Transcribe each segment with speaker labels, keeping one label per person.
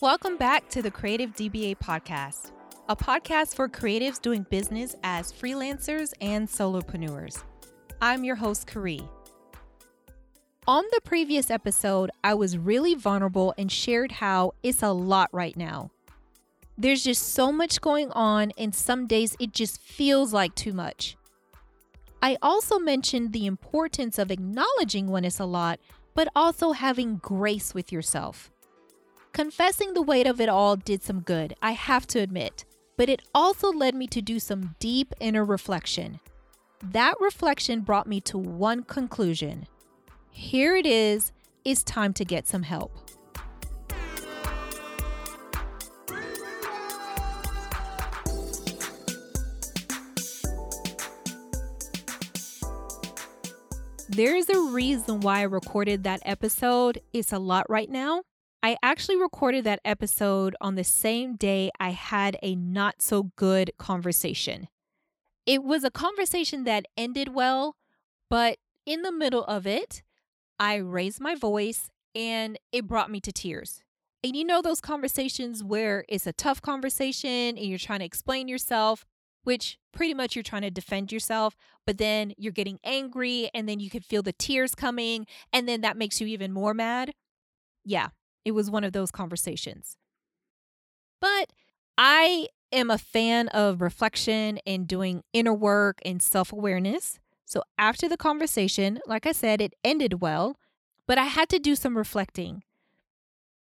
Speaker 1: Welcome back to the Creative DBA podcast, a podcast for creatives doing business as freelancers and solopreneurs. I'm your host, Kari. On the previous episode, I was really vulnerable and shared how it's a lot right now. There's just so much going on, and some days it just feels like too much. I also mentioned the importance of acknowledging when it's a lot, but also having grace with yourself. Confessing the weight of it all did some good, I have to admit, but it also led me to do some deep inner reflection. That reflection brought me to one conclusion. Here it is, it's time to get some help. There is a reason why I recorded that episode. It's a lot right now. I actually recorded that episode on the same day I had a not so good conversation. It was a conversation that ended well, but in the middle of it, I raised my voice and it brought me to tears. And you know, those conversations where it's a tough conversation and you're trying to explain yourself, which pretty much you're trying to defend yourself, but then you're getting angry and then you can feel the tears coming and then that makes you even more mad. Yeah, it was one of those conversations. But I am a fan of reflection and doing inner work and self awareness. So after the conversation, like I said, it ended well, but I had to do some reflecting.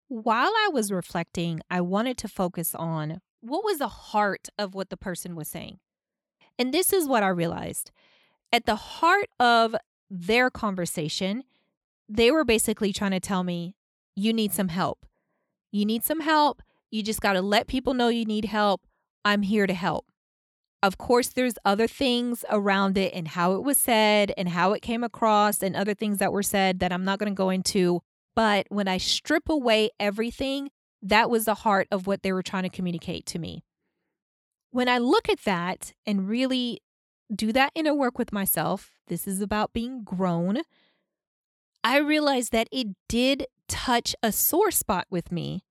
Speaker 1: While I was reflecting, I wanted to focus on what was the heart of what the person was saying. And this is what I realized. At the heart of their conversation, they were basically trying to tell me you need some help. You need some help. You just got to let people know you need help. I'm here to help. Of course, there's other things around it and how it was said and how it came across and other things that were said that I'm not going to go into. But when I strip away everything, that was the heart of what they were trying to communicate to me. When I look at that and really do that inner work with myself, this is about being grown. I realized that it did touch a sore spot with me.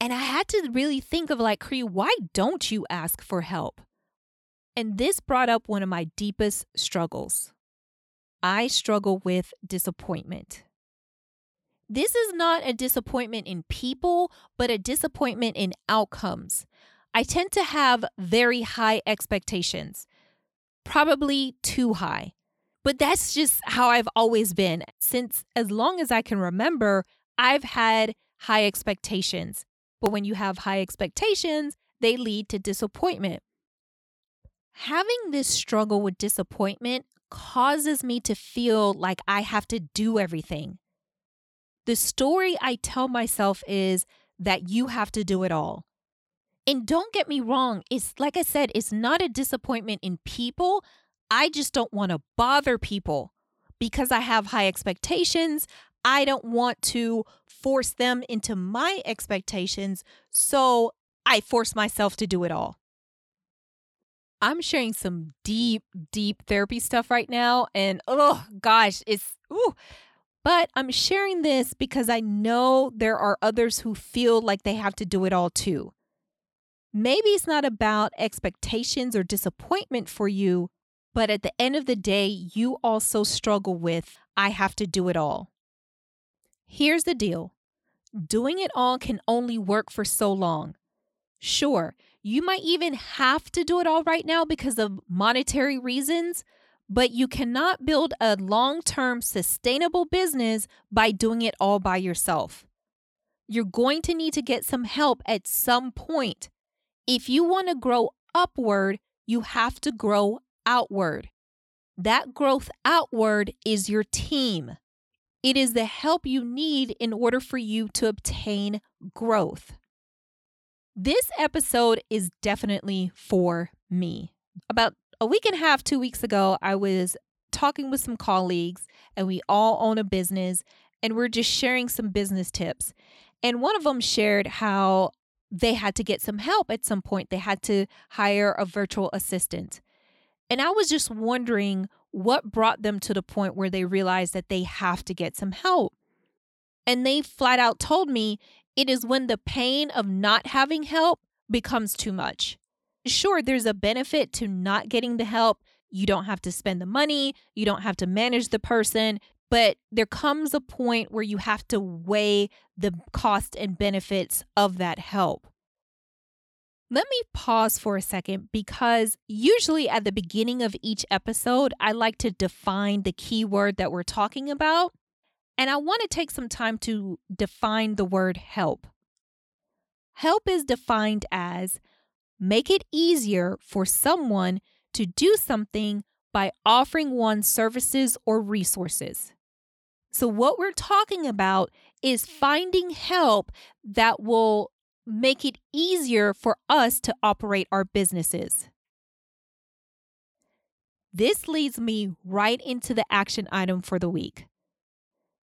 Speaker 1: And I had to really think of like, Cree, why don't you ask for help? And this brought up one of my deepest struggles. I struggle with disappointment. This is not a disappointment in people, but a disappointment in outcomes. I tend to have very high expectations, probably too high. But that's just how I've always been. Since as long as I can remember, I've had high expectations. But when you have high expectations, they lead to disappointment. Having this struggle with disappointment causes me to feel like I have to do everything. The story I tell myself is that you have to do it all. And don't get me wrong, it's like I said, it's not a disappointment in people. I just don't want to bother people because I have high expectations. I don't want to force them into my expectations. So I force myself to do it all. I'm sharing some deep, deep therapy stuff right now. And oh gosh, it's, ooh. But I'm sharing this because I know there are others who feel like they have to do it all too. Maybe it's not about expectations or disappointment for you, but at the end of the day, you also struggle with, I have to do it all. Here's the deal doing it all can only work for so long. Sure, you might even have to do it all right now because of monetary reasons, but you cannot build a long term sustainable business by doing it all by yourself. You're going to need to get some help at some point. If you want to grow upward, you have to grow outward. That growth outward is your team. It is the help you need in order for you to obtain growth. This episode is definitely for me. About a week and a half, two weeks ago, I was talking with some colleagues, and we all own a business, and we're just sharing some business tips. And one of them shared how they had to get some help at some point. They had to hire a virtual assistant. And I was just wondering what brought them to the point where they realized that they have to get some help. And they flat out told me It is when the pain of not having help becomes too much. Sure, there's a benefit to not getting the help. You don't have to spend the money, you don't have to manage the person, but there comes a point where you have to weigh the cost and benefits of that help. Let me pause for a second because usually at the beginning of each episode, I like to define the keyword that we're talking about. And I want to take some time to define the word help. Help is defined as make it easier for someone to do something by offering one services or resources. So, what we're talking about is finding help that will make it easier for us to operate our businesses. This leads me right into the action item for the week.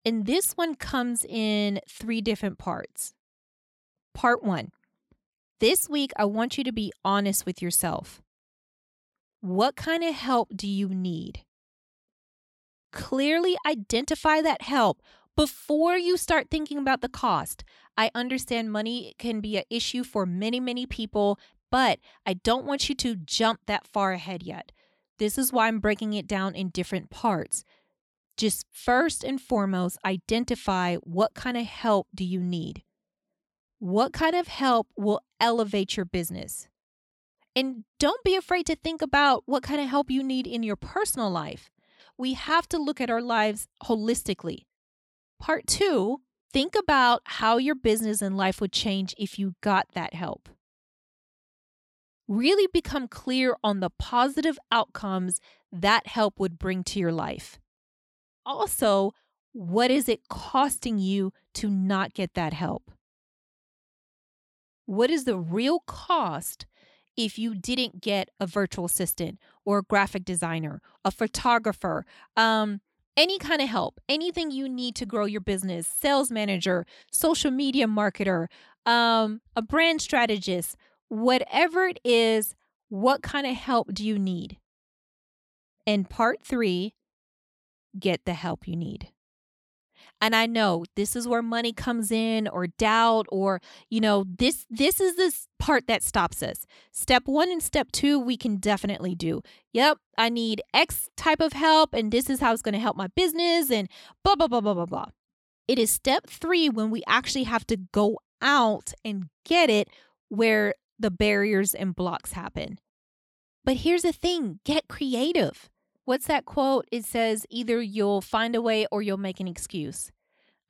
Speaker 1: And this one comes in three different parts. Part one this week, I want you to be honest with yourself. What kind of help do you need? Clearly identify that help before you start thinking about the cost. I understand money can be an issue for many, many people, but I don't want you to jump that far ahead yet. This is why I'm breaking it down in different parts. Just first and foremost, identify what kind of help do you need? What kind of help will elevate your business? And don't be afraid to think about what kind of help you need in your personal life. We have to look at our lives holistically. Part two, think about how your business and life would change if you got that help. Really become clear on the positive outcomes that help would bring to your life. Also, what is it costing you to not get that help? What is the real cost if you didn't get a virtual assistant or a graphic designer, a photographer, um, any kind of help, anything you need to grow your business, sales manager, social media marketer, um, a brand strategist, whatever it is, what kind of help do you need? And part three, get the help you need. And I know this is where money comes in or doubt or you know this this is this part that stops us. Step 1 and step 2 we can definitely do. Yep, I need X type of help and this is how it's going to help my business and blah blah blah blah blah blah. It is step 3 when we actually have to go out and get it where the barriers and blocks happen. But here's the thing, get creative. What's that quote? It says, either you'll find a way or you'll make an excuse.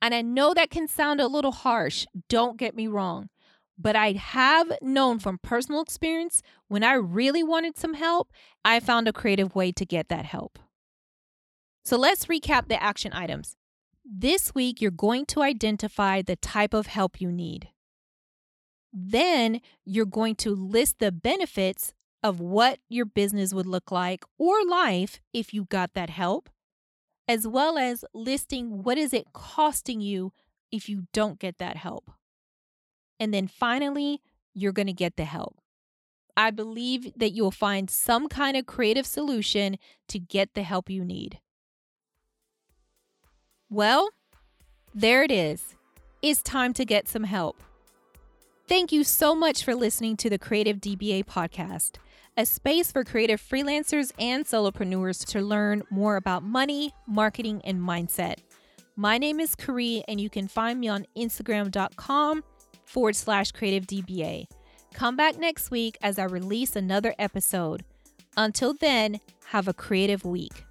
Speaker 1: And I know that can sound a little harsh, don't get me wrong, but I have known from personal experience when I really wanted some help, I found a creative way to get that help. So let's recap the action items. This week, you're going to identify the type of help you need. Then you're going to list the benefits of what your business would look like or life if you got that help, as well as listing what is it costing you if you don't get that help. And then finally, you're going to get the help. I believe that you'll find some kind of creative solution to get the help you need. Well, there it is. It's time to get some help. Thank you so much for listening to the Creative DBA podcast a space for creative freelancers and solopreneurs to learn more about money, marketing, and mindset. My name is Kari, and you can find me on Instagram.com forward slash creative DBA. Come back next week as I release another episode. Until then, have a creative week.